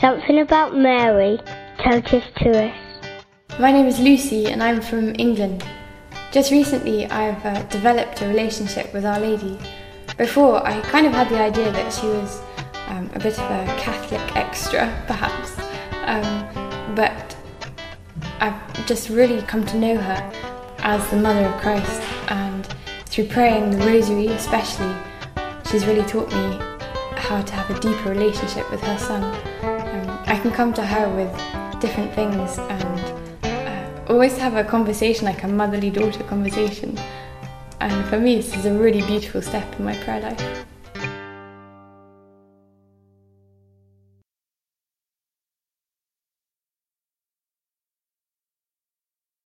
Something about Mary us to us. My name is Lucy and I'm from England. Just recently I've uh, developed a relationship with Our Lady. Before I kind of had the idea that she was um, a bit of a Catholic extra, perhaps, um, but I've just really come to know her as the Mother of Christ and through praying the Rosary especially, she's really taught me how to have a deeper relationship with her son. Um, I can come to her with different things and uh, always have a conversation, like a motherly daughter conversation. And for me, this is a really beautiful step in my prayer life.